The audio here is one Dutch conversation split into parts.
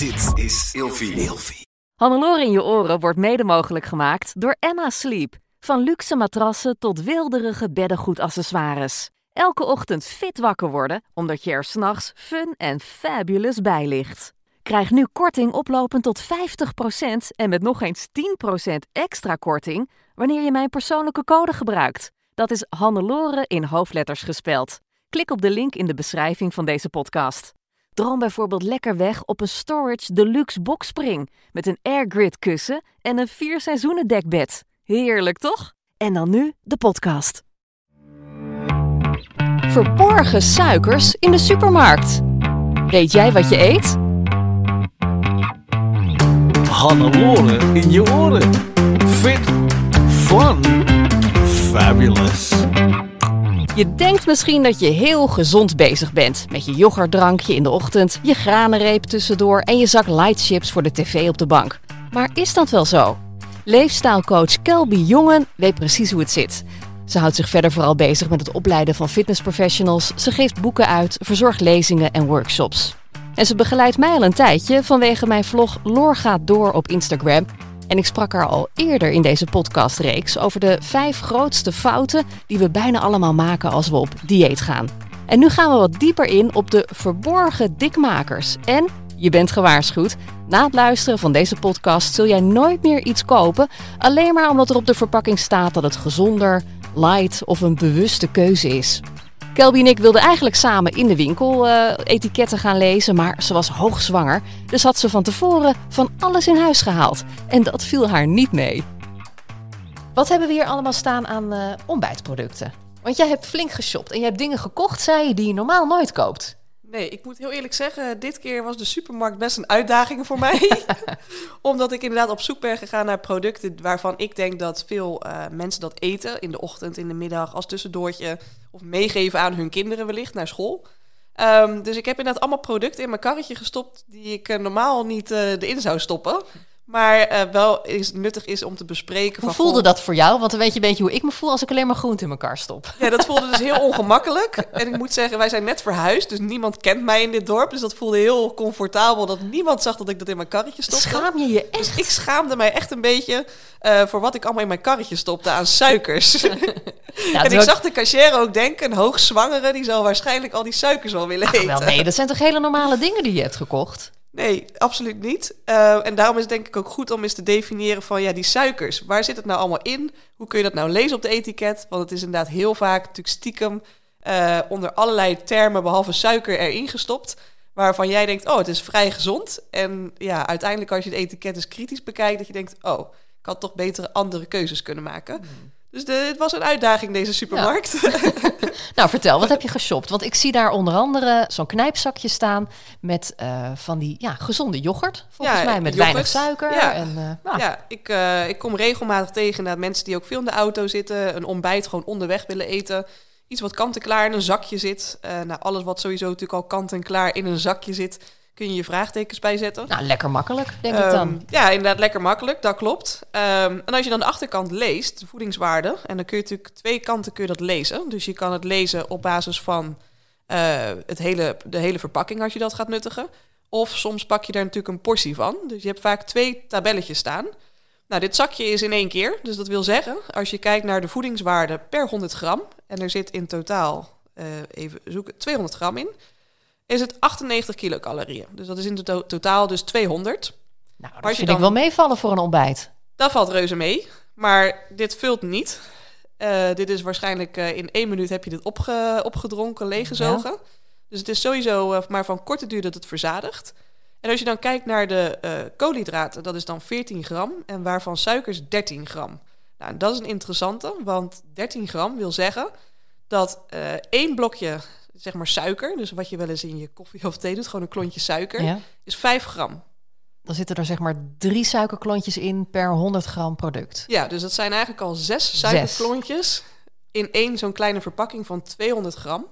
Dit is Ilfie. Hannelore in je oren wordt mede mogelijk gemaakt door Emma Sleep. Van luxe matrassen tot wilderige beddengoedaccessoires. Elke ochtend fit wakker worden, omdat je er s'nachts fun en fabulous bij ligt. Krijg nu korting oplopend tot 50% en met nog eens 10% extra korting wanneer je mijn persoonlijke code gebruikt. Dat is Hannelore in hoofdletters gespeld. Klik op de link in de beschrijving van deze podcast. Droom bijvoorbeeld lekker weg op een Storage Deluxe Boxspring met een airgrid kussen en een vier seizoenen dekbed. Heerlijk toch? En dan nu de podcast. Verborgen suikers in de supermarkt. Weet jij wat je eet? Hannelore in je oren. Fit, fun, fabulous. Je denkt misschien dat je heel gezond bezig bent. Met je yoghurtdrankje in de ochtend, je granenreep tussendoor en je zak light chips voor de tv op de bank. Maar is dat wel zo? Leefstijlcoach Kelby Jongen weet precies hoe het zit. Ze houdt zich verder vooral bezig met het opleiden van fitnessprofessionals. Ze geeft boeken uit, verzorgt lezingen en workshops. En ze begeleidt mij al een tijdje vanwege mijn vlog Loor gaat door op Instagram. En ik sprak haar al eerder in deze podcastreeks over de vijf grootste fouten die we bijna allemaal maken als we op dieet gaan. En nu gaan we wat dieper in op de verborgen dikmakers. En je bent gewaarschuwd. Na het luisteren van deze podcast zul jij nooit meer iets kopen, alleen maar omdat er op de verpakking staat dat het gezonder, light of een bewuste keuze is. Kelby en ik wilden eigenlijk samen in de winkel eh, etiketten gaan lezen, maar ze was hoogzwanger. Dus had ze van tevoren van alles in huis gehaald. En dat viel haar niet mee. Wat hebben we hier allemaal staan aan eh, ontbijtproducten? Want jij hebt flink geshopt en je hebt dingen gekocht, zei je, die je normaal nooit koopt. Nee, ik moet heel eerlijk zeggen, dit keer was de supermarkt best een uitdaging voor mij. Omdat ik inderdaad op zoek ben gegaan naar producten waarvan ik denk dat veel eh, mensen dat eten in de ochtend, in de middag, als tussendoortje. Of meegeven aan hun kinderen wellicht naar school. Ehm, dus ik heb inderdaad allemaal producten in mijn karretje gestopt die ik eh, normaal niet uh, erin zou stoppen. Maar uh, wel is nuttig is om te bespreken. Hoe voelde dat voor jou? Want dan weet je een beetje hoe ik me voel als ik alleen maar groente in mijn kar stop. Ja, dat voelde dus heel ongemakkelijk. En ik moet zeggen, wij zijn net verhuisd, dus niemand kent mij in dit dorp. Dus dat voelde heel comfortabel dat niemand zag dat ik dat in mijn karretje stopte. Schaam je je Dus echt? ik schaamde mij echt een beetje uh, voor wat ik allemaal in mijn karretje stopte aan suikers. Ja, en ik ook... zag de cashier ook denken, een hoogzwangere, die zal waarschijnlijk al die suikers wel willen Ach, eten. wel, nee, dat zijn toch hele normale dingen die je hebt gekocht? Nee, absoluut niet. Uh, en daarom is het denk ik ook goed om eens te definiëren van ja, die suikers. Waar zit het nou allemaal in? Hoe kun je dat nou lezen op de etiket? Want het is inderdaad heel vaak natuurlijk stiekem uh, onder allerlei termen behalve suiker erin gestopt. Waarvan jij denkt, oh, het is vrij gezond. En ja, uiteindelijk als je het etiket eens kritisch bekijkt, dat je denkt, oh, ik had toch betere andere keuzes kunnen maken. Mm. Dus de, het was een uitdaging, deze supermarkt. Ja. nou, vertel, wat heb je geshopt? Want ik zie daar onder andere zo'n knijpzakje staan met uh, van die ja, gezonde yoghurt. Volgens ja, mij met yoghurt. weinig suiker. Ja, en, uh, nou. ja ik, uh, ik kom regelmatig tegen naar mensen die ook veel in de auto zitten. Een ontbijt gewoon onderweg willen eten. Iets wat kant-en-klaar in een zakje zit. nou, alles wat sowieso natuurlijk al kant-en-klaar in een zakje zit kun je je vraagtekens bijzetten. Nou, lekker makkelijk, denk um, ik dan. Ja, inderdaad, lekker makkelijk, dat klopt. Um, en als je dan de achterkant leest, de voedingswaarde, en dan kun je natuurlijk twee kanten kun je dat lezen. Dus je kan het lezen op basis van uh, het hele, de hele verpakking als je dat gaat nuttigen. Of soms pak je daar natuurlijk een portie van. Dus je hebt vaak twee tabelletjes staan. Nou, dit zakje is in één keer. Dus dat wil zeggen, als je kijkt naar de voedingswaarde per 100 gram... en er zit in totaal, uh, even zoeken, 200 gram in is het 98 kilocalorieën. Dus dat is in to totaal dus 200. Nou, dat vind dan, ik wel meevallen voor een ontbijt. Dat valt reuze mee. Maar dit vult niet. Uh, dit is waarschijnlijk uh, in één minuut heb je dit opge opgedronken, leeggezogen. Ja. Dus het is sowieso uh, maar van korte duur dat het verzadigt. En als je dan kijkt naar de koolhydraten, dat is dan 14 gram. En waarvan suikers 13 gram. Nou, dat is een interessante, want 13 gram wil zeggen dat één blokje zeg maar suiker, dus wat je wel eens in je koffie of thee doet, gewoon een klontje suiker, ja. is 5 gram. Dan zitten er zeg maar drie suikerklontjes in per 100 gram product. Ja, dus dat zijn eigenlijk al zes suikerklontjes zes. in één zo'n kleine verpakking van 200 gram.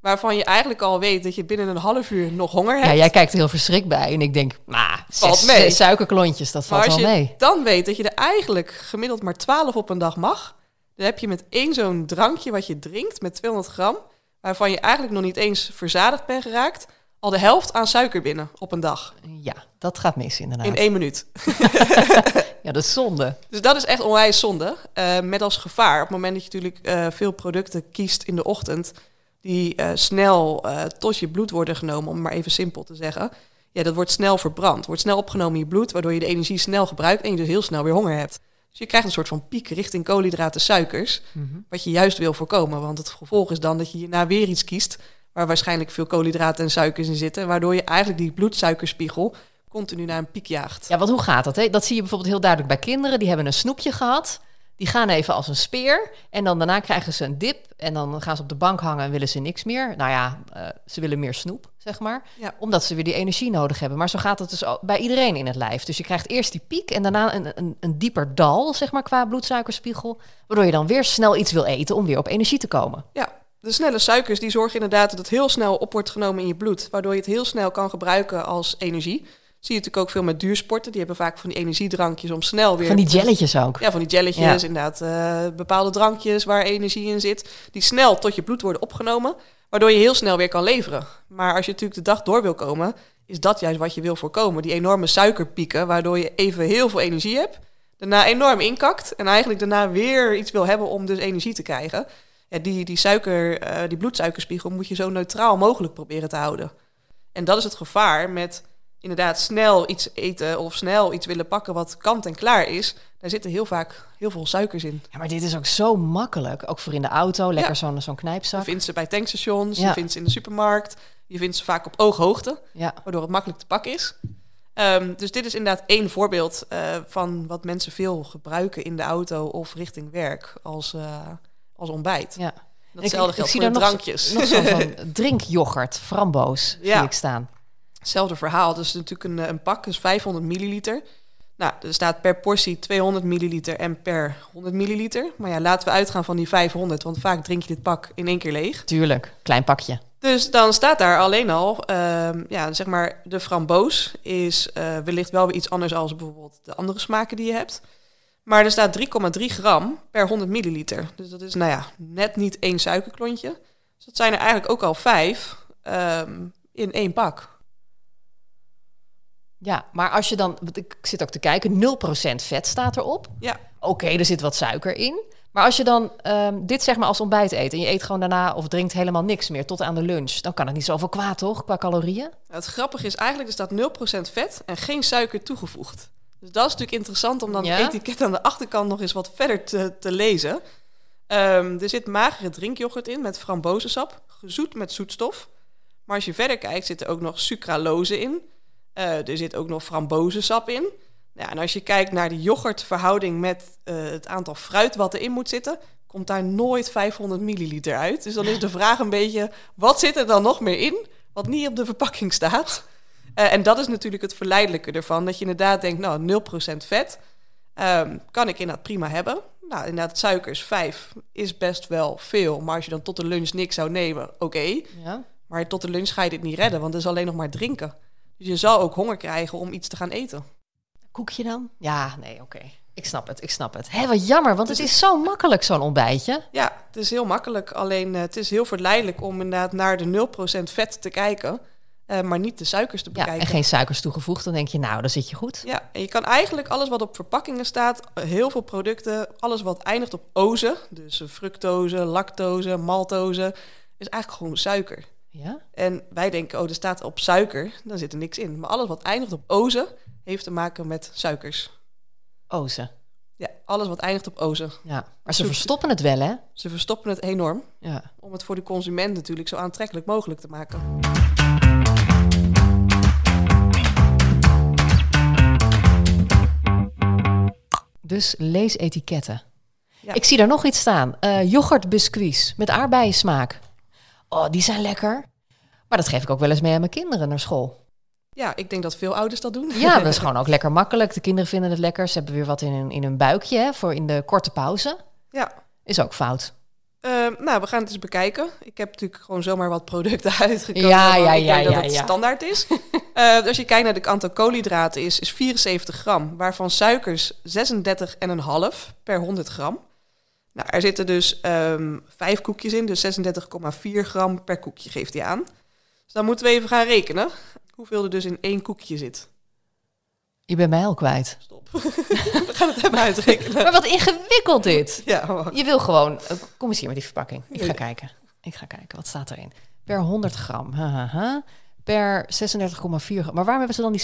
Waarvan je eigenlijk al weet dat je binnen een half uur nog honger hebt. Ja, jij kijkt er heel verschrikt bij. En ik denk, nou, valt mee. Zes suikerklontjes, dat valt maar als wel je mee. dan weet dat je er eigenlijk gemiddeld maar 12 op een dag mag... dan heb je met één zo'n drankje wat je drinkt met 200 gram waarvan je eigenlijk nog niet eens verzadigd bent geraakt, al de helft aan suiker binnen op een dag. Ja, dat gaat mis inderdaad. In één minuut. Ja, dat is zonde. Dus dat is echt onwijs zonde. Eh, met als gevaar, op het moment dat je natuurlijk eh, veel producten kiest in de ochtend... die eh, snel tot je bloed worden genomen, om maar even simpel te zeggen... Ja, dat wordt snel verbrand. Wordt snel opgenomen in je bloed, waardoor je de energie snel gebruikt... en je dus heel snel weer honger hebt. Dus je krijgt een soort van piek richting koolhydraten, suikers... wat je juist wil voorkomen. Want het gevolg is dan dat je hierna weer iets kiest... waar waarschijnlijk veel koolhydraten en suikers in zitten... waardoor je eigenlijk die bloedsuikerspiegel continu naar een piek jaagt. Ja, want hoe gaat dat? Hè? Dat zie je bijvoorbeeld heel duidelijk bij kinderen. Die hebben een snoepje gehad. Die gaan even als een speer. En dan daarna krijgen ze een dip. En dan gaan ze op de bank hangen en willen ze niks meer. Nou ja, eh, ze willen meer snoep, zeg maar. Ja. Omdat ze weer die energie nodig hebben. Maar zo gaat het dus ook bij iedereen in het lijf. Dus je krijgt eerst die piek en daarna een, een, een dieper dal, zeg maar, qua bloedsuikerspiegel. Waardoor je dan weer snel iets wil eten om weer op energie te komen. Ja, de snelle suikers die zorgen inderdaad dat het heel snel op wordt genomen in je bloed. Waardoor je het heel snel kan gebruiken als energie. Zie je natuurlijk ook veel met duursporten. Die hebben vaak van die energiedrankjes om snel weer... Van die jelletjes ook. Ja, van die jelletjes, Ja. inderdaad. eh, bepaalde drankjes waar energie in zit. Die snel tot je bloed worden opgenomen. Waardoor je heel snel weer kan leveren. Maar als je natuurlijk de dag door wil komen... is dat juist wat je wil voorkomen. Die enorme suikerpieken, waardoor je even heel veel energie hebt. Daarna enorm inkakt. En eigenlijk daarna weer iets wil hebben om dus energie te krijgen. Ja, die, die, suiker, eh, die bloedsuikerspiegel moet je zo neutraal mogelijk proberen te houden. En dat is het gevaar met inderdaad snel iets eten of snel iets willen pakken wat kant en klaar is. Daar zitten heel vaak heel veel suikers in. Ja, maar dit is ook zo makkelijk. Ook voor in de auto, lekker Ja. zo'n zo'n Je knijpzak. vindt ze bij tankstations, Ja. je vindt ze in de supermarkt, je vindt ze vaak op ooghoogte, Ja. waardoor het makkelijk te pakken is. Ehm, dus dit is inderdaad één voorbeeld eh, van wat mensen veel gebruiken in de auto of richting werk als, eh, als ontbijt. ja. Datzelfde Ik- ik geldt zie voor de daar nog- drankjes. Nog zo'n drinkyoghurt, framboos, zie ik staan. Hetzelfde verhaal. Dus natuurlijk een, eh, een pak, dus 500 milliliter. Nou, er staat per portie 200 milliliter en per 100 milliliter. Maar ja, laten we uitgaan van die 500, want vaak drink je dit pak in één keer leeg. Tuurlijk, klein pakje. Dus dan staat daar alleen al, ehm, ja, zeg maar, de framboos is eh, wellicht wel weer iets anders als bijvoorbeeld de andere smaken die je hebt. Maar er staat 3,3 gram per 100 milliliter. Dus dat is, nou ja, net niet één suikerklontje. Dus dat zijn er eigenlijk ook al vijf ehm, in één pak. Ja, maar als je dan, want ik zit ook te kijken, 0% vet staat erop. Ja, Oké, er zit wat suiker in. Maar als je dan ehm, dit zeg maar als ontbijt eet en je eet gewoon daarna of drinkt helemaal niks meer tot aan de lunch, dan kan het niet zoveel kwaad, toch? Qua calorieën. Het grappige is eigenlijk, er staat 0% vet en geen suiker toegevoegd. Dus dat is natuurlijk interessant om dan Ja? het etiket aan de achterkant nog eens wat verder te, te lezen. Ehm, er zit magere drinkyoghurt in met frambozensap, gezoet met zoetstof. Maar als je verder kijkt, zit er ook nog sucralose in. Eh, er zit ook nog frambozensap in. Ja, en als je kijkt naar de yoghurtverhouding met eh, het aantal fruit wat erin moet zitten, komt daar nooit 500 milliliter uit. Dus dan is de vraag een beetje, wat zit er dan nog meer in wat niet op de verpakking staat? Eh, en dat is natuurlijk het verleidelijke ervan, dat je inderdaad denkt, nou, 0% vet ehm, kan ik inderdaad prima hebben. Nou, inderdaad, suikers 5 is best wel veel, maar als je dan tot de lunch niks zou nemen, oké. Ja. Maar tot de lunch ga je dit niet redden, want het is alleen nog maar drinken. Dus je zal ook honger krijgen om iets te gaan eten. Koekje dan? Ja, nee, oké. Ik snap het, ik snap het. Hé, wat jammer, want het is zo makkelijk, zo'n ontbijtje. Ja, het is heel makkelijk. Alleen eh, het is heel verleidelijk om inderdaad naar de 0% vet te kijken. eh, maar niet de suikers te Ja, bekijken. en geen suikers toegevoegd, dan denk je, nou, dan zit je goed. Ja, en je kan eigenlijk alles wat op verpakkingen staat, eh, heel veel producten, alles wat eindigt op oze, dus fructose, lactose, maltose, is eigenlijk gewoon suiker. Ja? En wij denken, oh, er staat op suiker, dan zit er niks in. Maar alles wat eindigt op oze, heeft te maken met suikers. Ozen. Ja, alles wat eindigt op oze. Ja. Maar ze verstoppen het wel, hè? Ze verstoppen het enorm Ja. om het voor de consument natuurlijk zo aantrekkelijk mogelijk te maken. Dus lees etiketten. Ja. Ik zie daar nog iets staan. Eh yoghurtbiscuits met aardbeiensmaak. Oh, die zijn lekker. Maar dat geef ik ook wel eens mee aan mijn kinderen naar school. Ja, ik denk dat veel ouders dat doen. Ja, dat is gewoon ook lekker makkelijk. De kinderen vinden het lekker. Ze hebben weer wat in hun, in hun buikje hè, voor in de korte pauze. Ja. Is ook fout. Ehm, nou, we gaan het eens bekijken. Ik heb natuurlijk gewoon zomaar wat producten uitgekomen. Ja, ja, ik ja, denk dat ja, het ja. standaard is. Eh, dus als je kijkt naar de aantal koolhydraten is, is 74 gram, waarvan suikers 36,5 per 100 gram. Nou, er zitten dus ehm vijf koekjes in, dus 36,4 gram per koekje geeft hij aan. Dus dan moeten we even gaan rekenen. Hoeveel er dus in één koekje zit. Je bent mij al kwijt. Stop. we gaan het even uitrekenen. Maar wat ingewikkeld dit. Ja. Je wil gewoon... eh, Kom eens hier met die verpakking. Ik ga Ja. kijken. Ik ga kijken. Wat staat erin? Per 100 gram. Ha, ha, ha. Per 36,4 gram. Maar waarom hebben ze dan die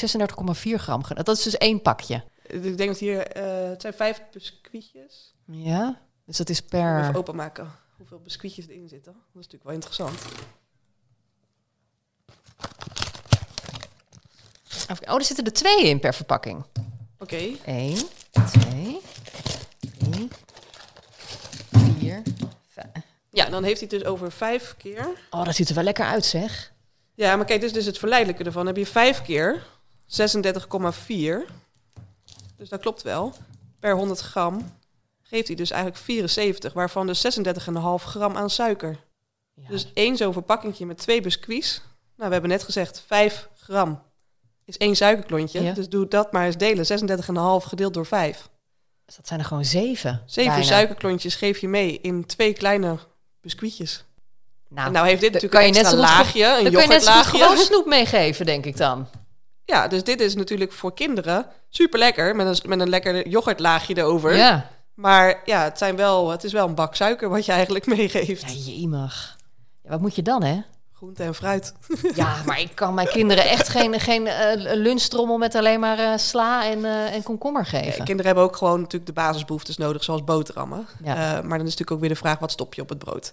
36,4 gram? Dat is dus één pakje. Ik denk dat hier... eh, het zijn vijf biscuitjes. Ja? Dus dat is Even per... openmaken hoeveel biscuitjes erin zitten. Dat is natuurlijk wel interessant. Oh, er zitten er twee in per verpakking. Oké. 1, 2, 3, 4, 5. Ja, dan heeft hij het dus over vijf keer. Oh, dat ziet er wel lekker uit, zeg. Ja, maar kijk, dit is dus het verleidelijke ervan. Heb je vijf keer 36,4. Dus dat klopt wel. Per 100 gram geeft hij dus eigenlijk 74, waarvan dus 36,5 gram aan suiker. Ja. Dus één zo'n verpakkingje met twee biscuits. Nou, we hebben net gezegd 5 gram is één suikerklontje. Ja. Dus doe dat maar eens delen. 36,5 gedeeld door 5. Dus dat zijn er gewoon zeven. Zeven bijna. suikerklontjes geef je mee in twee kleine biscuitjes. Nou, en nou heeft dit natuurlijk kan een je net goed laagje, een dan kun je net yoghurtlaagje. gewoon snoep meegeven, denk ik dan. Ja, dus dit is natuurlijk voor kinderen super lekker met een, met een lekker yoghurtlaagje erover. Ja. Maar ja, het, zijn wel, het is wel een bak suiker wat je eigenlijk meegeeft. Ja, jemig. Ja, wat moet je dan, hè? Groente en fruit. Ja, maar ik kan mijn kinderen echt geen, geen eh, lunchtrommel met alleen maar eh, sla en, eh, en komkommer Ja, geven. kinderen hebben ook gewoon natuurlijk de basisbehoeftes nodig, zoals boterhammen. Ja. Maar dan is natuurlijk ook weer de vraag, wat stop je op het brood?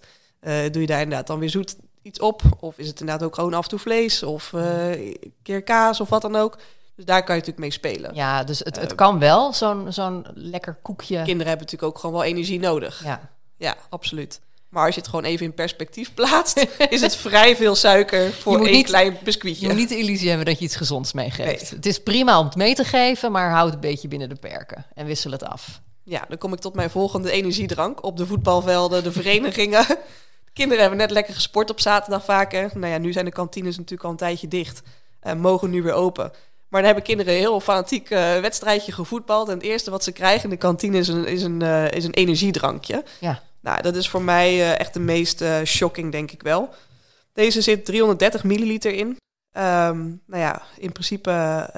Doe je daar inderdaad dan weer zoet iets op? Of is het inderdaad ook gewoon af en toe vlees? Of een keer kaas of wat dan ook? Dus daar kan je natuurlijk mee spelen. Ja, dus het, het Eh, kan wel, zo'n zo'n lekker koekje. Kinderen hebben natuurlijk ook gewoon wel energie nodig. Ja. Ja, absoluut. Maar als je het gewoon even in perspectief plaatst, is het vrij veel suiker voor Je één niet- klein Je biscuitje. moet niet de illusie hebben dat je iets gezonds meegeeft. Nee. Het is prima om het mee te geven, maar houd het een beetje binnen de perken. En wissel het af. Ja, dan kom ik tot mijn volgende energiedrank op de voetbalvelden, de verenigingen. De kinderen hebben net lekker gesport op zaterdag vaker. Nou ja, nu zijn de kantines natuurlijk al een tijdje dicht. en mogen nu weer open. Maar dan hebben kinderen een heel fanatiek eh, wedstrijdje gevoetbald. En het eerste wat ze krijgen in de kantine is een, is een, eh, is een energiedrankje. Ja. Nou, dat is voor mij eh, echt de meest shocking, denk ik wel. Deze zit 330 milliliter in. Ehm, nou ja, in principe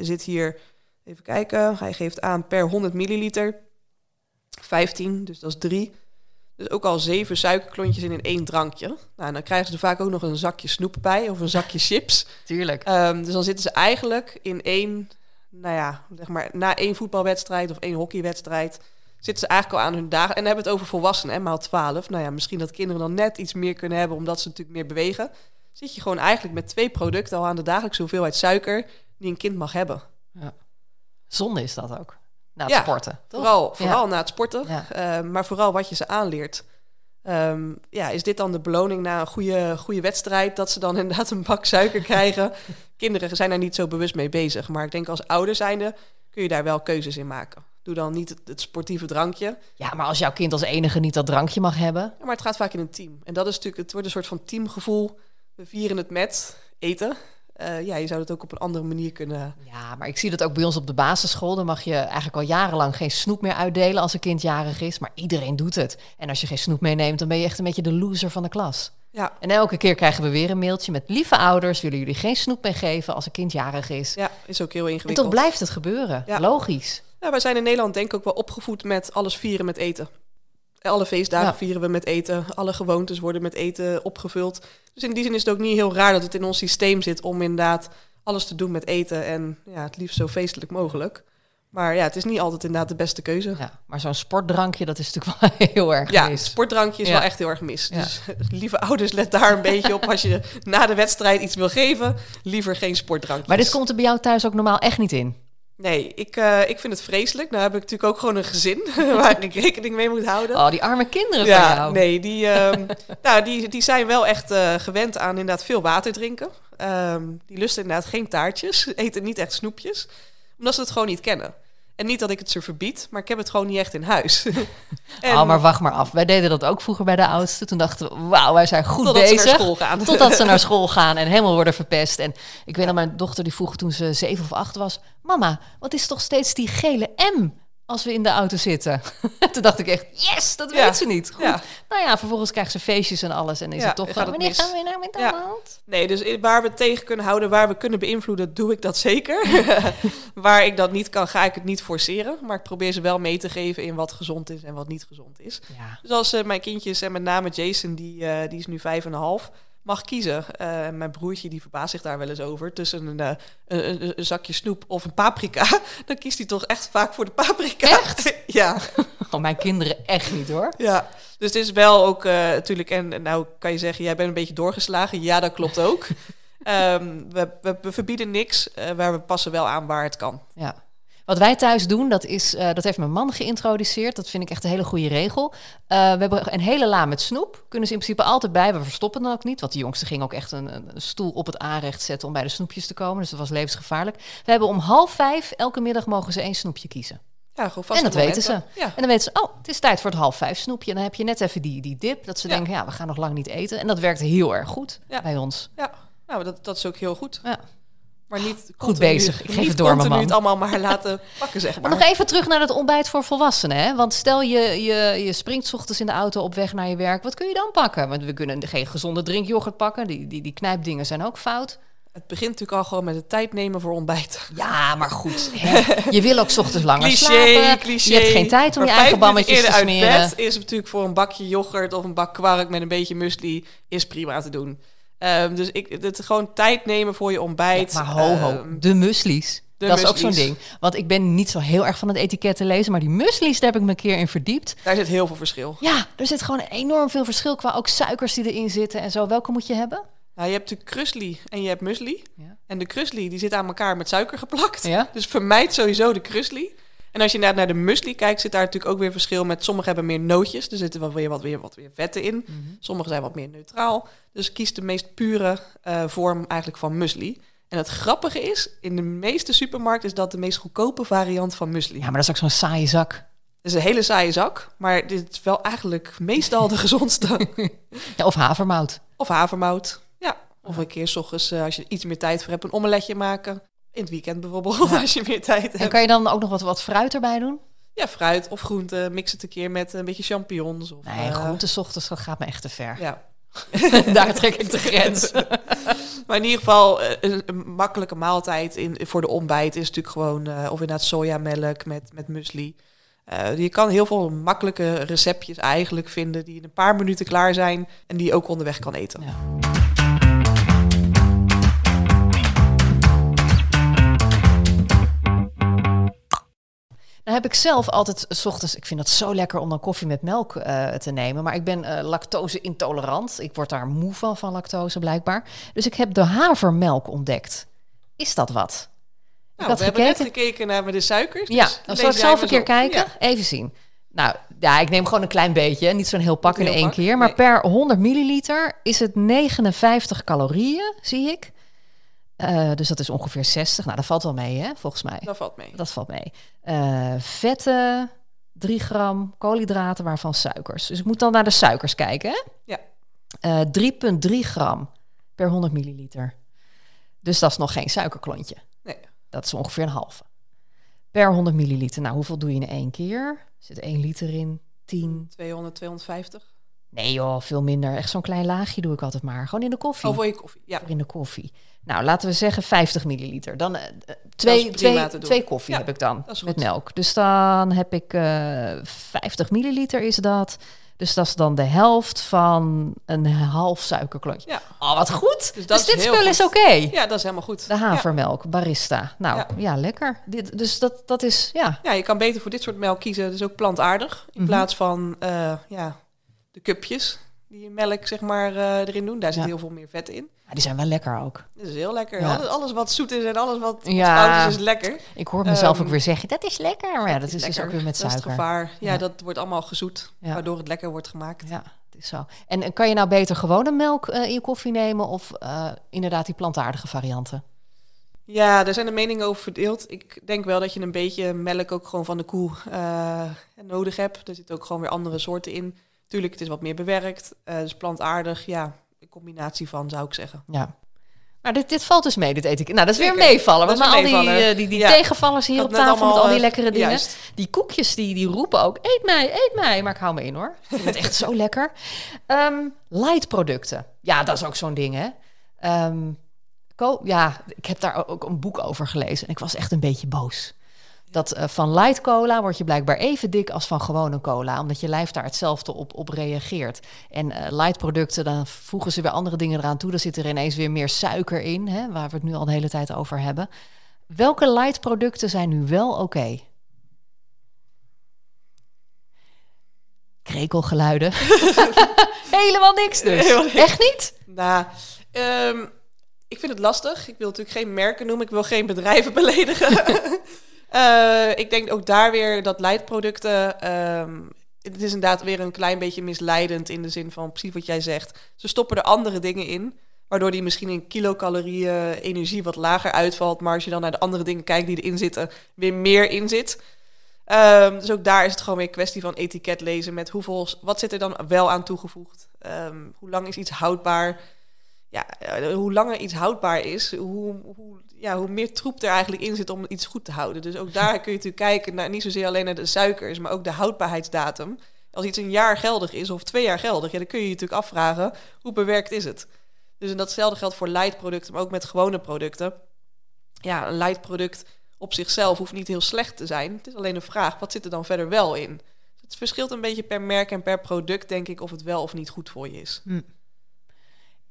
zit hier, even kijken, hij geeft aan per 100 milliliter 15, dus dat is 3. Dus ook al zeven suikerklontjes in in één drankje. Nou, en dan krijgen ze er vaak ook nog een zakje snoep bij of een zakje chips. Tuurlijk. Ehm, dus dan zitten ze eigenlijk in één, nou ja, zeg maar, na één voetbalwedstrijd of één hockeywedstrijd, zitten ze eigenlijk al aan hun dagen. En dan hebben we het over volwassenen, hè, maal 12. Nou ja, misschien dat kinderen dan net iets meer kunnen hebben, omdat ze natuurlijk meer bewegen. Zit je gewoon eigenlijk met twee producten al aan de dagelijkse hoeveelheid suiker die een kind mag hebben. Zonde is dat ook. Na het Ja, sporten. toch? Vooral, vooral na het sporten, Ja. Ehm, maar vooral wat je ze aanleert. Ehm, ja, is dit dan de beloning na een goede, goede wedstrijd, dat ze dan inderdaad een bak suiker krijgen? Kinderen zijn daar niet zo bewust mee bezig, maar ik denk als ouder zijnde kun je daar wel keuzes in maken. Doe dan niet het, het sportieve drankje, Ja, maar als jouw kind als enige niet dat drankje mag hebben. maar het gaat vaak in een team. En dat is natuurlijk, het wordt een soort van teamgevoel. We vieren het met eten. Eh, ja, je zou het ook op een andere manier kunnen. Ja, maar ik zie dat ook bij ons op de basisschool. Dan mag je eigenlijk al jarenlang geen snoep meer uitdelen als een kind jarig is. Maar iedereen doet het. En als je geen snoep meeneemt, dan ben je echt een beetje de loser van de klas. Ja, En elke keer krijgen we weer een mailtje met lieve ouders. Willen jullie geen snoep meegeven als een kind jarig is? ja, is ook heel En ingewikkeld. toch blijft het gebeuren. Ja. Logisch. Ja, wij zijn in Nederland denk ik ook wel opgevoed met alles vieren met eten. Alle feestdagen Ja. vieren we met eten. Alle gewoontes worden met eten opgevuld. Dus in die zin is het ook niet heel raar dat het in ons systeem zit om inderdaad alles te doen met eten. En ja, het liefst zo feestelijk mogelijk. Maar ja, het is niet altijd inderdaad de beste keuze. Ja, maar zo'n sportdrankje, dat is natuurlijk wel heel erg Ja, mis. sportdrankje is Ja. wel echt heel erg mis. Ja. Dus lieve ouders, let daar een beetje op. Als je na de wedstrijd iets wil geven, liever geen sportdrankjes. Maar dit komt er bij jou thuis ook normaal echt niet in. Nee, ik, eh, ik vind het vreselijk. Nou heb ik natuurlijk ook gewoon een gezin waar ik rekening mee moet houden. Oh, die arme kinderen van Ja, jou. nee, die, ehm, nou, die, die zijn wel echt eh, gewend aan inderdaad veel water drinken. Ehm, die lusten inderdaad geen taartjes, eten niet echt snoepjes, omdat ze het gewoon niet kennen. En niet dat ik het ze verbied, maar ik heb het gewoon niet echt in huis. en, Oh, maar wacht maar af. Wij deden dat ook vroeger bij de oudste. Toen dachten we, wauw, wij zijn goed totdat ze bezig. naar school gaan. Totdat ze naar school gaan en helemaal worden verpest. En ik weet dat mijn dochter die vroeg toen ze zeven of acht was... Mama, wat is toch steeds die gele M als we in de auto zitten. Toen dacht ik echt, yes, dat Ja. weet ze niet. Goed. Ja. Nou ja, vervolgens krijgt ze feestjes en alles. En is Ja, het toch, gaat wanneer gaan we naar McDonald's? Nee, dus waar we tegen kunnen houden, waar we kunnen beïnvloeden, doe ik dat zeker. waar ik dat niet kan, ga ik het niet forceren. Maar ik probeer ze wel mee te geven in wat gezond is en wat niet gezond is. Dus als eh, mijn kindjes, en met name Jason, die, eh, die is nu vijf en een half, mag kiezen. eh, mijn broertje, die verbaast zich daar wel eens over. Tussen een, eh, een, zakje snoep of een paprika. Dan kiest hij toch echt vaak voor de paprika. Echt? ja. Oh, mijn kinderen echt niet hoor. Ja, dus het is wel ook eh, natuurlijk, en nou kan je zeggen, jij bent een beetje doorgeslagen. Ja, dat klopt ook. Ehm, we, we, we verbieden niks, maar we passen wel aan waar het kan. Ja. Wat wij thuis doen, dat, is, eh, dat heeft mijn man geïntroduceerd. Dat vind ik echt een hele goede regel. Eh, we hebben een hele la met snoep. Kunnen ze in principe altijd bij. We verstoppen het ook niet. Want die jongste ging ook echt een, een stoel op het aanrecht zetten om bij de snoepjes te komen. Dus dat was levensgevaarlijk. We hebben om half vijf, elke middag mogen ze één snoepje kiezen. Ja, gewoon vast en dat weten ze. Ja. En dan weten ze, oh, het is tijd voor het half vijf snoepje. En dan heb je net even die, die dip. Dat ze Ja. denken, ja, we gaan nog lang niet eten. En dat werkt heel erg goed Ja. bij ons. ja. Nou, dat, dat is ook heel goed. Ja. Maar niet Goed bezig. Ik geef het door, mijn man. het allemaal maar laten pakken, zeg Maar maar. nog even terug naar het ontbijt voor volwassenen. Hè? Want stel je, je, je springt 's ochtends in de auto op weg naar je werk. Wat kun je dan pakken? Want we kunnen geen gezonde drinkyoghurt pakken. Die, die, die knijpdingen zijn ook fout. Het begint natuurlijk al gewoon met de tijd nemen voor ontbijt. Ja, maar goed. Hè? Je wil ook 's ochtends langer Cliché, slapen. cliché. Je hebt geen tijd om Maar je eigen bammetjes te smeren. uit bed is natuurlijk voor een bakje yoghurt of een bak kwark met een beetje muesli is prima te doen. Ehm, dus ik, het gewoon tijd nemen voor je ontbijt. Maar ho, ho. Ehm, De muslies. de dat is ook zo'n ding. Want ik ben niet zo heel erg van het etiket te lezen. Maar die muslies, daar heb ik me een keer in verdiept. daar zit heel veel verschil. Ja, er zit gewoon enorm veel verschil qua ook suikers die erin zitten en zo. Welke moet je hebben? Nou, je hebt natuurlijk krusli en je hebt muesli. Ja. En de krusli die zit aan elkaar met suiker geplakt. Ja. Dus vermijd sowieso de krusli. En als je naar, naar de muesli kijkt, zit daar natuurlijk ook weer verschil met... Sommige hebben meer nootjes, er zitten wel weer wat, weer wat weer vetten in. Mhm. Sommige zijn wat meer neutraal. Dus kies de meest pure eh, vorm eigenlijk van muesli. En het grappige is, in de meeste supermarkten is dat de meest goedkope variant van muesli. Ja, maar dat is ook zo'n saaie zak. Het is een hele saaie zak, maar dit is wel eigenlijk meestal de gezondste. Ja, of havermout. of havermout. Ja, of een keer s ochtends, eh, als je iets meer tijd voor hebt, een omeletje maken. In het weekend bijvoorbeeld, als je meer tijd En hebt. kan je dan ook nog wat, wat fruit erbij doen? Ja, fruit of groente. Mix het een keer met een beetje champignons. Of, Nee, eh, groente 's ochtends, dat gaat me echt te ver. Ja. Daar trek ik de grens. Maar in ieder geval, eh, een, een makkelijke maaltijd in, voor de ontbijt is natuurlijk gewoon... eh, of inderdaad sojamelk met, met muesli. Je kan heel veel makkelijke receptjes eigenlijk vinden... die in een paar minuten klaar zijn en die je ook onderweg kan eten. Ja. Nou heb ik zelf altijd 's ochtends, ik vind het zo lekker om dan koffie met melk eh, te nemen, maar ik ben eh, lactose intolerant. Ik word daar moe van, van lactose blijkbaar. Dus ik heb de havermelk ontdekt. Is dat wat? Nou, had we hebben net gekeken. gekeken naar de suikers. Ja, dus dan zal ik zelf een keer op. kijken. Ja. Even zien. Nou, ja, ik neem gewoon een klein beetje. Niet zo'n heel pak in één keer. Maar nee. per 100 milliliter is het 59 calorieën, zie ik. Eh, dus dat is ongeveer 60. Nou, dat valt wel mee, hè, volgens mij. Dat valt mee. Dat valt mee. Eh, vetten, 3 gram, koolhydraten, waarvan suikers. Dus ik moet dan naar de suikers kijken, hè? Ja. Eh, 3,3 gram per 100 milliliter. Dus dat is nog geen suikerklontje. Nee. Dat is ongeveer een halve. Per 100 milliliter. Nou, hoeveel doe je in één keer? Er zit 1 liter in, 10. 200, 250. Nee joh, veel minder. Echt zo'n klein laagje doe ik altijd maar. Gewoon in de koffie. Oh, voor je koffie. Ja. Voor in de koffie. Nou, laten we zeggen 50 milliliter. Dan eh, twee, twee, twee koffie Ja, heb ik dan met melk. Dus dan heb ik eh 50 milliliter is dat. Dus dat is dan de helft van een half suikerklontje. Ja. Oh, wat goed. Dus, dat is dit spul goed. is oké. ja, dat is helemaal goed. De havermelk, barista. Nou, ja, Ja. lekker. Dit, dus dat, dat is, ja. Ja. je kan beter voor dit soort melk kiezen. Dus ook plantaardig. In Mhm. plaats van ja, de cupjes die je melk zeg maar eh, erin doen. Daar zit Ja. heel veel meer vet in. Maar die zijn wel lekker ook. Dit is heel lekker. Ja. Alles, alles wat zoet is en alles wat, wat Ja. fout is, is lekker. Ik hoor mezelf Ehm, ook weer zeggen, dat is lekker. Maar ja, dat is, dus ook weer met Dat is het suiker. gevaar. Ja, Ja. dat wordt allemaal gezoet. Ja. Waardoor het lekker wordt gemaakt. Ja, het is zo. En kan je nou beter gewone melk eh, in je koffie nemen of eh, inderdaad die plantaardige varianten? Ja, daar zijn de meningen over verdeeld. Ik denk wel dat je een beetje melk ook gewoon van de koe nodig hebt. Er zitten ook gewoon weer andere soorten in. Tuurlijk, het is wat meer bewerkt. eh, dus plantaardig, ja, een combinatie van zou ik zeggen. Ja. Maar dit, dit valt dus mee, dit etiket. Nou, dat is weer meevallen. Want al die, eh, die, die Ja. tegenvallers hier op tafel met al die eh, lekkere dingen. juist. Die koekjes, die, die roepen ook, eet mij, eet mij. Maar ik hou me in hoor. Ik vind het echt zo lekker. Ehm light producten. Ja, dat is ook zo'n ding hè. Ehm, ja, ik heb daar ook een boek over gelezen. En ik was echt een beetje boos. Dat eh, van light cola word je blijkbaar even dik als van gewone cola. Omdat je lijf daar hetzelfde op, op reageert. En eh, light producten, dan voegen ze weer andere dingen eraan toe. Dan zit er ineens weer meer suiker in, hè, waar we het nu al de hele tijd over hebben. Welke light producten zijn nu wel oké? Krekelgeluiden. Helemaal niks dus. Helemaal niks. Echt niet? Nou, ehm, ik vind het lastig. Ik wil natuurlijk geen merken noemen. Ik wil geen bedrijven beledigen. Eh, ik denk ook daar weer dat leidproducten... ehm, het is inderdaad weer een klein beetje misleidend in de zin van precies wat jij zegt. Ze stoppen er andere dingen in, waardoor die misschien in kilocalorieën energie wat lager uitvalt. Maar als je dan naar de andere dingen kijkt die erin zitten, weer meer in zit. Ehm, dus ook daar is het gewoon weer een kwestie van etiket lezen met hoeveel, wat zit er dan wel aan toegevoegd? Ehm, hoe lang is iets houdbaar? Ja, eh, hoe langer iets houdbaar is, hoe, hoe, ja, hoe meer troep er eigenlijk in zit om iets goed te houden. Dus ook daar kun je natuurlijk kijken naar niet zozeer alleen naar de suikers, maar ook de houdbaarheidsdatum. Als iets een jaar geldig is of twee jaar geldig, dan kun je je natuurlijk afvragen hoe bewerkt is het. Dus en datzelfde geldt voor light producten, maar ook met gewone producten. Ja, een light product op zichzelf hoeft niet heel slecht te zijn. Het is alleen een vraag, wat zit er dan verder wel in? Het verschilt een beetje per merk en per product, denk ik, of het wel of niet goed voor je is.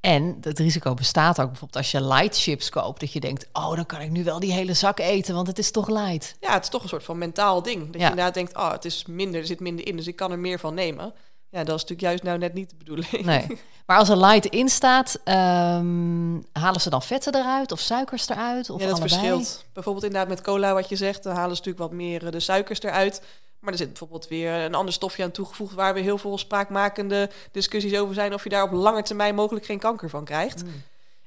En het risico bestaat ook bijvoorbeeld als je light chips koopt, dat je denkt, oh, dan kan ik nu wel die hele zak eten, want het is toch light. Ja, het is toch een soort van mentaal ding. Dat Ja. je inderdaad denkt, oh, het is minder, er zit minder in, dus ik kan er meer van nemen. Ja, dat is natuurlijk juist nou net niet de bedoeling. Nee. Maar als er light in staat, ehm, halen ze dan vetten eruit of suikers eruit? Of ja, dat allebei? verschilt. Bijvoorbeeld inderdaad met cola, wat je zegt, dan halen ze natuurlijk wat meer eh, de suikers eruit. Maar er zit bijvoorbeeld weer een ander stofje aan toegevoegd... waar weer heel veel spraakmakende discussies over zijn... of je daar op lange termijn mogelijk geen kanker van krijgt.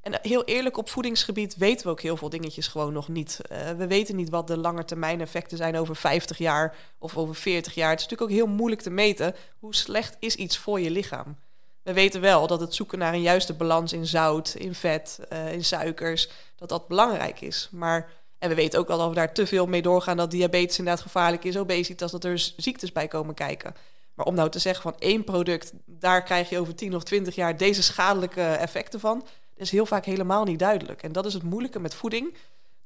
En eh, heel eerlijk, op voedingsgebied weten we ook heel veel dingetjes gewoon nog niet. Eh, we weten niet wat de lange termijn effecten zijn over 50 jaar of over 40 jaar. Het is natuurlijk ook heel moeilijk te meten hoe slecht is iets voor je lichaam. We weten wel dat het zoeken naar een juiste balans in zout, in vet, eh, in suikers, dat dat belangrijk is. Maar en we weten ook wel dat we daar te veel mee doorgaan dat diabetes inderdaad gevaarlijk is, obesitas, dat er ziektes bij komen kijken. Maar om nou te zeggen van één product, daar krijg je over 10 of 20 jaar deze schadelijke effecten van, is heel vaak helemaal niet duidelijk. En dat is het moeilijke met voeding,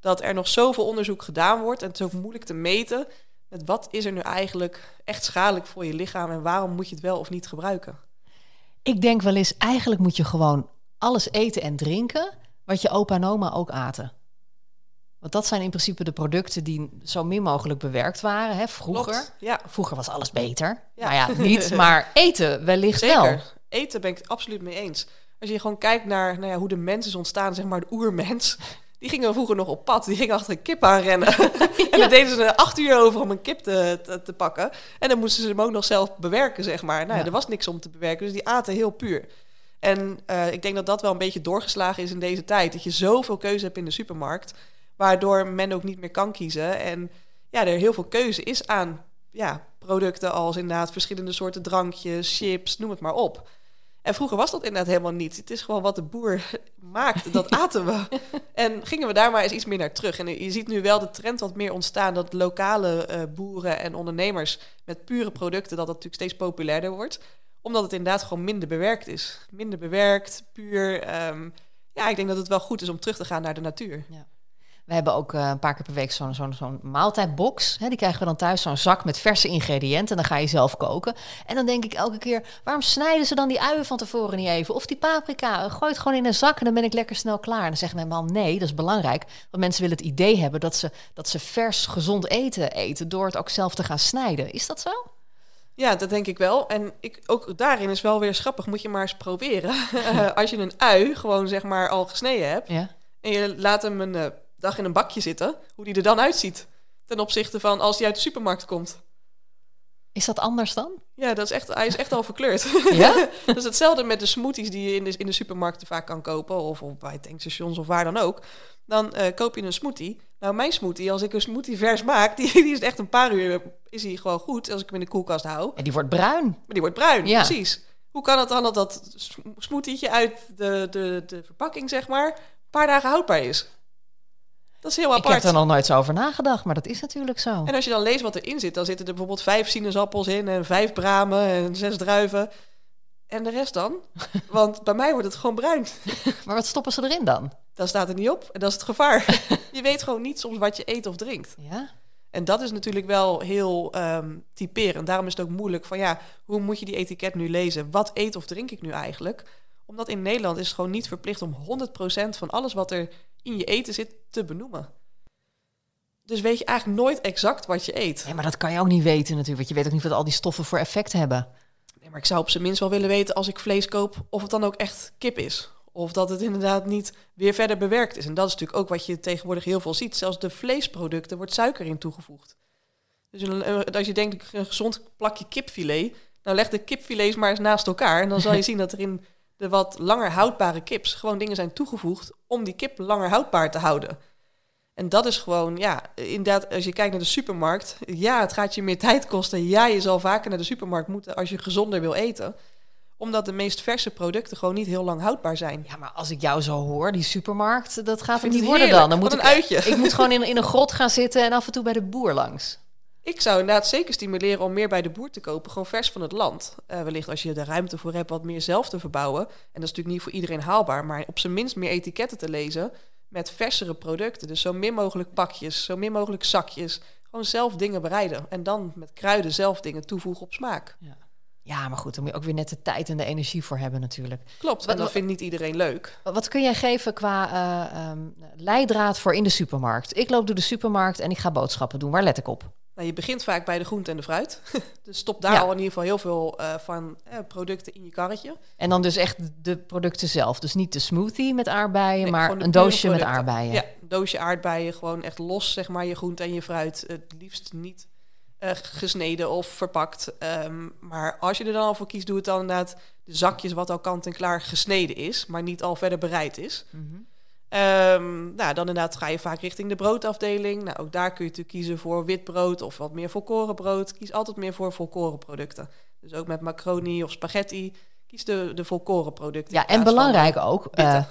dat er nog zoveel onderzoek gedaan wordt en het is ook moeilijk te meten met wat is er nu eigenlijk echt schadelijk voor je lichaam en waarom moet je het wel of niet gebruiken. Ik denk wel eens, eigenlijk moet je gewoon alles eten en drinken wat je opa en oma ook aten. Want dat zijn in principe de producten die zo min mogelijk bewerkt waren. Hè? Vroeger. Klopt. Ja, Vroeger was alles beter. Ja. Nou ja, niet, maar eten wellicht zeker. wel. Eten ben ik het absoluut mee eens. Als je gewoon kijkt naar nou ja, hoe de mens is ontstaan, zeg maar de oermens. Die gingen vroeger nog op pad. Die gingen achter een kip aanrennen. en dan deden ze er acht uur over om een kip te, te, te pakken. En dan moesten ze hem ook nog zelf bewerken, zeg maar. Nou, ja, Ja. er was niks om te bewerken, dus die aten heel puur. En eh, ik denk dat dat wel een beetje doorgeslagen is in deze tijd. Dat je zoveel keuze hebt in de supermarkt, waardoor men ook niet meer kan kiezen. En ja, er heel veel keuze is aan ja, producten als inderdaad verschillende soorten drankjes, chips, noem het maar op. En vroeger was dat inderdaad helemaal niet. Het is gewoon wat de boer maakte, dat aten we. En gingen we daar maar eens iets meer naar terug. En je ziet nu wel de trend wat meer ontstaan... dat lokale eh, boeren en ondernemers met pure producten... dat dat natuurlijk steeds populairder wordt. Omdat het inderdaad gewoon minder bewerkt is. Minder bewerkt, puur. ehm, ja, ik denk dat het wel goed is om terug te gaan naar de natuur. We hebben ook eh, een paar keer per week zo'n zo'n zo'n maaltijdbox. Hè, die krijgen we dan thuis, zo'n zak met verse ingrediënten. En dan ga je zelf koken. En dan denk ik elke keer, waarom snijden ze dan die uien van tevoren niet even? Of die paprika, gooi het gewoon in een zak en dan ben ik lekker snel klaar. En dan zegt mijn man, nee, dat is belangrijk. Want mensen willen het idee hebben dat ze, dat ze vers, gezond eten eten... door het ook zelf te gaan snijden. Is dat zo? Ja, dat denk ik wel. En ik, ook daarin is wel weer schappig. Moet je maar eens proberen. Eh, Als je een ui gewoon zeg maar al gesneden hebt... Ja. en je laat hem een eh, dag in een bakje zitten... hoe die er dan uitziet. Ten opzichte van als die uit de supermarkt komt. Is dat anders dan? Ja, dat is echt, hij is echt al verkleurd. Ja? dat is hetzelfde met de smoothies die je in de, in de supermarkten vaak kan kopen. Of, of bij tankstations of waar dan ook. Dan eh, koop je een smoothie. Nou, mijn smoothie, als ik een smoothie vers maak... die, die is echt een paar uur, is die gewoon goed... als ik hem in de koelkast hou. En die wordt bruin. Maar die wordt bruin, Ja. precies. Hoe kan het dan dat dat sm- smoothietje uit de, de, de verpakking, zeg maar... paar dagen houdbaar is. Dat is heel Ik heb apart. er nog nooit zo over nagedacht, maar dat is natuurlijk zo. En als je dan leest wat erin zit, dan zitten er bijvoorbeeld vijf sinaasappels in en vijf bramen en zes druiven. En de rest dan? Want bij mij wordt het gewoon bruin. Maar wat stoppen ze erin dan? Dan staat er niet op en dat is het gevaar. je weet gewoon niet soms wat je eet of drinkt. Ja? En dat is natuurlijk wel heel ehm typerend. Daarom is het ook moeilijk van ja, hoe moet je die etiket nu lezen? Wat eet of drink ik nu eigenlijk? Omdat in Nederland is het gewoon niet verplicht om 100% van alles wat er in je eten zit te benoemen. Dus weet je eigenlijk nooit exact wat je eet. Nee, maar dat kan je ook niet weten natuurlijk. Want je weet ook niet wat al die stoffen voor effect hebben. Nee, maar ik zou op zijn minst wel willen weten als ik vlees koop of het dan ook echt kip is. Of dat het inderdaad niet weer verder bewerkt is. En dat is natuurlijk ook wat je tegenwoordig heel veel ziet. Zelfs de vleesproducten wordt suiker in toegevoegd. Dus een- als je denkt een gezond plakje kipfilet, nou leg de kipfilets maar eens naast elkaar. En dan zal je zien dat er in de wat langer houdbare kips gewoon dingen zijn toegevoegd om die kip langer houdbaar te houden. En dat is gewoon, ja, inderdaad, als je kijkt naar de supermarkt, ja, het gaat je meer tijd kosten. Ja, je zal vaker naar de supermarkt moeten als je gezonder wil eten. Omdat de meest verse producten gewoon niet heel lang houdbaar zijn. Ja, maar als ik jou zo hoor, die supermarkt, dat gaat het niet worden dan. Dan moet een ik, uitje. ik moet gewoon in, in een grot gaan zitten en af en toe bij de boer langs. Ik zou inderdaad zeker stimuleren om meer bij de boer te kopen, gewoon vers van het land. Eh, wellicht als je er ruimte voor hebt wat meer zelf te verbouwen. En dat is natuurlijk niet voor iedereen haalbaar, maar op zijn minst meer etiketten te lezen met versere producten. Dus zo min mogelijk pakjes, zo min mogelijk zakjes. Gewoon zelf dingen bereiden. En dan met kruiden zelf dingen toevoegen op smaak. Ja, maar goed, daar moet je ook weer net de tijd en de energie voor hebben natuurlijk. Klopt, en dat vindt niet iedereen leuk. Wat kun jij geven qua eh, ehm, leidraad voor in de supermarkt? Ik loop door de supermarkt en ik ga boodschappen doen. Waar let ik op? Nou, je begint vaak bij de groente en de fruit. dus stop daar Ja. al in ieder geval heel veel eh, van eh, producten in je karretje. En dan dus echt de producten zelf. Dus niet de smoothie met aardbeien, Nee, maar een doosje met aardbeien. Ja, een doosje aardbeien, gewoon echt los, zeg maar, je groente en je fruit. Het liefst niet eh, gesneden of verpakt. Ehm, maar als je er dan al voor kiest, doe het dan inderdaad de zakjes wat al kant-en-klaar gesneden is, maar niet al verder bereid is. Mhm. Ehm, nou, dan inderdaad ga je vaak richting de broodafdeling. Nou, ook daar kun je natuurlijk kiezen voor wit brood of wat meer volkorenbrood. Kies altijd meer voor volkorenproducten. Dus ook met macaroni of spaghetti. Kies de, de volkorenproducten. Ja, en belangrijk ook, eh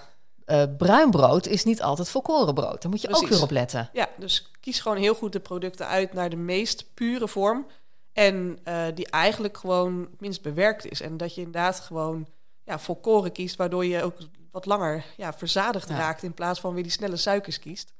eh, bruin brood is niet altijd volkorenbrood. Daar moet je ook weer op letten. Ja, dus kies gewoon heel goed de producten uit naar de meest pure vorm. En die eigenlijk gewoon het minst bewerkt is. En dat je inderdaad gewoon ja, volkoren kiest, waardoor je ook wat langer ja, verzadigd Ja. raakt in plaats van weer die snelle suikers kiest.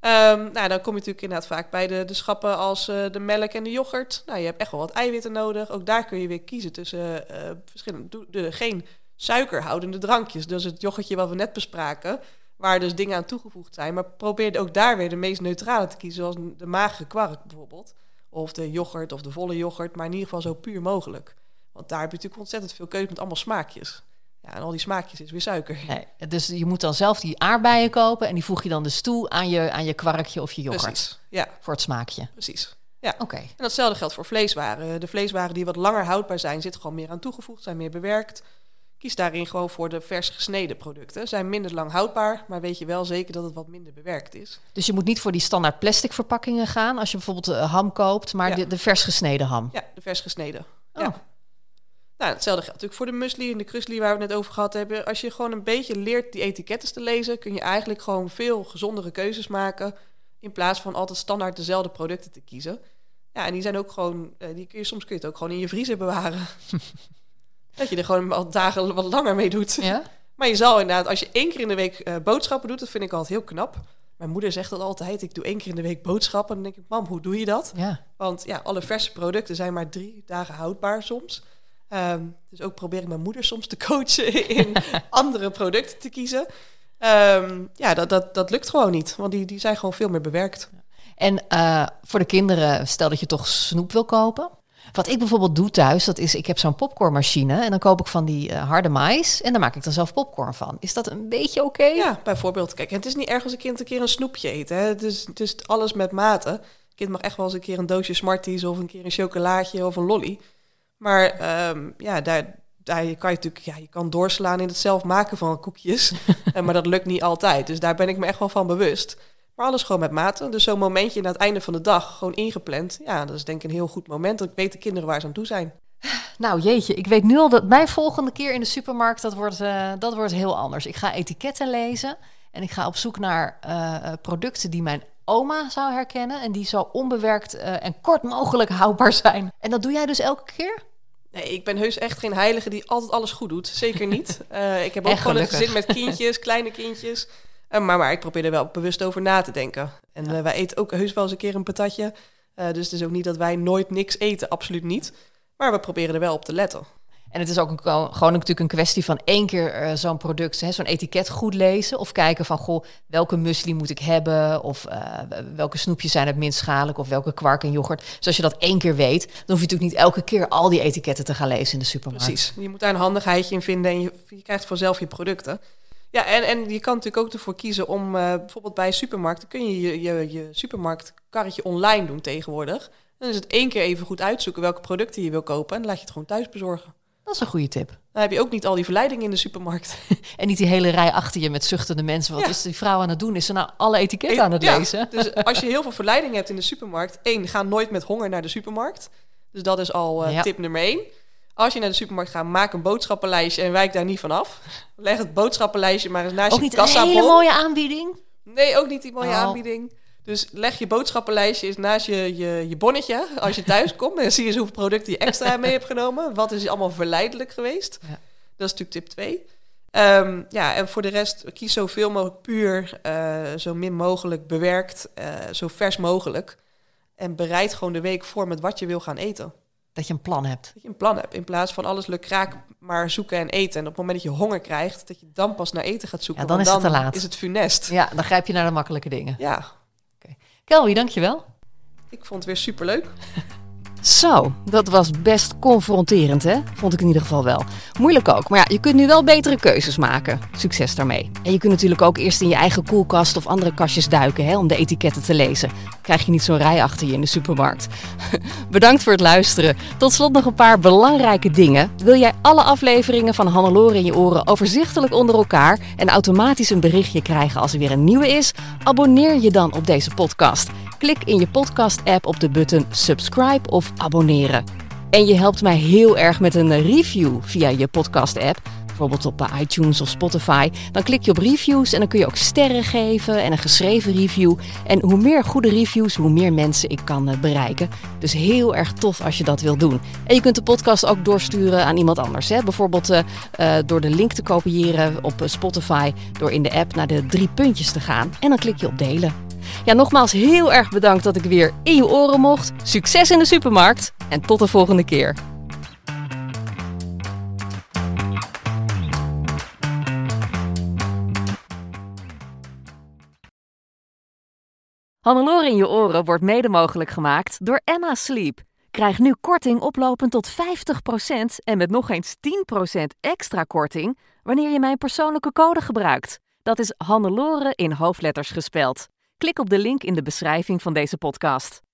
Ehm, nou, dan kom je natuurlijk inderdaad vaak bij de, de schappen als eh, de melk en de yoghurt. Nou, je hebt echt wel wat eiwitten nodig. Ook daar kun je weer kiezen tussen eh, verschillende, de, geen suikerhoudende drankjes. Dus het yoghurtje wat we net bespraken, waar dus dingen aan toegevoegd zijn. Maar probeer ook daar weer de meest neutrale te kiezen, zoals de magere kwark bijvoorbeeld. Of de yoghurt of de volle yoghurt, maar in ieder geval zo puur mogelijk. Want daar heb je natuurlijk ontzettend veel keuze met allemaal smaakjes. Ja, en al die smaakjes is weer suiker. Nee, dus je moet dan zelf die aardbeien kopen en die voeg je dan dus toe aan je, aan je kwarkje of je yoghurt. Precies. Ja, Voor het smaakje. precies. Oké. En datzelfde geldt voor vleeswaren. De vleeswaren die wat langer houdbaar zijn, zitten gewoon meer aan toegevoegd, zijn meer bewerkt. Kies daarin gewoon voor de vers gesneden producten. Zijn minder lang houdbaar, maar weet je wel zeker dat het wat minder bewerkt is. Dus je moet niet voor die standaard plastic verpakkingen gaan als je bijvoorbeeld eh, ham koopt, maar Ja. de, de vers gesneden ham. Ja, de vers gesneden. Oh. Ja. Nou, hetzelfde geldt natuurlijk voor de muesli en de krusli waar we het net over gehad hebben. Als je gewoon een beetje leert die etiketten te lezen, kun je eigenlijk gewoon veel gezondere keuzes maken. In plaats van altijd standaard dezelfde producten te kiezen. Ja, en die zijn ook gewoon, eh, die kun je, soms kun je het ook gewoon in je vriezer bewaren. dat je er gewoon wat dagen wat langer mee doet. Ja? Maar je zal inderdaad, als je één keer in de week eh, boodschappen doet, dat vind ik altijd heel knap. Mijn moeder zegt dat altijd, ik doe één keer in de week boodschappen. En dan denk ik, mam, hoe doe je dat? Ja. Want ja, alle verse producten zijn maar drie dagen houdbaar soms. Ehm, dus ook probeer ik mijn moeder soms te coachen in andere producten te kiezen. Ehm, ja, dat, dat, dat lukt gewoon niet, want die, die zijn gewoon veel meer bewerkt. En eh, voor de kinderen, stel dat je toch snoep wil kopen. Wat ik bijvoorbeeld doe thuis, dat is, ik heb zo'n popcornmachine en dan koop ik van die eh, harde mais en daar maak ik dan zelf popcorn van. Is dat een beetje oké? Ja, bijvoorbeeld, kijk, het is niet erg als een kind een keer een snoepje eet. Hè. Het, is, het is alles met mate. Een kind mag echt wel eens een keer een doosje Smarties of een keer een chocolaatje of een lolly. Maar ehm, ja, daar, daar kan je natuurlijk, ja, je kan doorslaan in het zelf maken van koekjes. Eh, maar dat lukt niet altijd. Dus daar ben ik me echt wel van bewust. Maar alles gewoon met mate. Dus zo'n momentje aan het einde van de dag gewoon ingepland. Ja, dat is denk ik een heel goed moment. Dat weten kinderen waar ze aan toe zijn. Nou jeetje, ik weet nu al dat mijn volgende keer in de supermarkt, dat wordt, eh, dat wordt heel anders. Ik ga etiketten lezen en ik ga op zoek naar eh, producten die mijn oma zou herkennen en die zo onbewerkt en kort mogelijk houdbaar zijn. En dat doe jij dus elke keer? Nee, ik ben heus echt geen heilige die altijd alles goed doet. Zeker niet. Eh, ik heb ook gewoon een gezin met kindjes, kleine kindjes. Eh, maar, maar ik probeer er wel bewust over na te denken. En eh, wij eten ook heus wel eens een keer een patatje. Dus het is ook niet dat wij nooit niks eten, absoluut niet. Maar we proberen er wel op te letten. En het is ook gewoon natuurlijk een kwestie van één keer eh, zo'n product, zo'n etiket goed lezen. Of kijken van, goh, welke muesli moet ik hebben? Of eh, welke snoepjes zijn het minst schadelijk? Of welke kwark en yoghurt? Dus als je dat één keer weet, dan hoef je natuurlijk niet elke keer al die etiketten te gaan lezen in de supermarkt. Precies. Je moet daar een handigheidje in vinden en je, je krijgt vanzelf je producten. Ja, en, en je kan natuurlijk ook ervoor kiezen om eh, bijvoorbeeld bij supermarkten kun je je, je je supermarktkarretje online doen tegenwoordig. Dan is het één keer even goed uitzoeken welke producten je wil kopen en dan laat je het gewoon thuis bezorgen. Dat is een goede tip. Dan heb je ook niet al die verleiding in de supermarkt. En niet die hele rij achter je met zuchtende mensen. Wat Ja. is die vrouw aan het doen? Is ze nou alle etiketten aan het Ja, lezen? Dus als je heel veel verleiding hebt in de supermarkt, één, ga nooit met honger naar de supermarkt. Dus dat is al eh, Ja. tip nummer één. Als je naar de supermarkt gaat, maak een boodschappenlijstje en wijk daar niet van af. Leg het boodschappenlijstje maar eens naast Ook je niet een hele mooie aanbieding? Nee, ook niet die mooie Oh. aanbieding. Dus leg je boodschappenlijstje eens naast je, je, je bonnetje als je thuis komt. En zie je eens hoeveel producten je extra mee hebt genomen. Wat is allemaal verleidelijk geweest. Ja. Dat is natuurlijk tip 2. Ehm, ja, en voor de rest kies zoveel mogelijk puur, eh, zo min mogelijk bewerkt, eh, zo vers mogelijk. En bereid gewoon de week voor met wat je wil gaan eten. Dat je een plan hebt. Dat je een plan hebt. In plaats van alles lukraak maar zoeken en eten. En op het moment dat je honger krijgt, dat je dan pas naar eten gaat zoeken. Ja, dan is het te laat. is het funest. Ja, dan grijp je naar de makkelijke dingen. Ja, Kelly, dankjewel. ik vond het weer superleuk. Zo, dat was best confronterend, hè? Vond ik in ieder geval wel. Moeilijk ook, maar ja, je kunt nu wel betere keuzes maken. Succes daarmee. En je kunt natuurlijk ook eerst in je eigen koelkast of andere kastjes duiken, hè, om de etiketten te lezen. Krijg je niet zo'n rij achter je in de supermarkt. Bedankt voor het luisteren. Tot slot nog een paar belangrijke dingen. Wil jij alle afleveringen van Hannelore in je oren overzichtelijk onder elkaar en automatisch een berichtje krijgen als er weer een nieuwe is? Abonneer je dan op deze podcast. Klik in je podcast-app op de button subscribe of abonneren. En je helpt mij heel erg met een review via je podcast-app. Bijvoorbeeld op eh, iTunes of Spotify. Dan klik je op reviews en dan kun je ook sterren geven en een geschreven review. En hoe meer goede reviews, hoe meer mensen ik kan eh, bereiken. Dus heel erg tof als je dat wil doen. En je kunt de podcast ook doorsturen aan iemand anders. Hè? Bijvoorbeeld eh, door de link te kopiëren op Spotify. Door in de app naar de drie puntjes te gaan. En dan klik je op delen. Ja, nogmaals heel erg bedankt dat ik weer in je oren mocht. Succes in de supermarkt en tot de volgende keer. Hannelore in je oren wordt mede mogelijk gemaakt door Emma Sleep. Krijg nu korting oplopend tot 50% en met nog eens 10% extra korting wanneer je mijn persoonlijke code gebruikt. Dat is Hannelore in hoofdletters gespeld. Klik op de link in de beschrijving van deze podcast.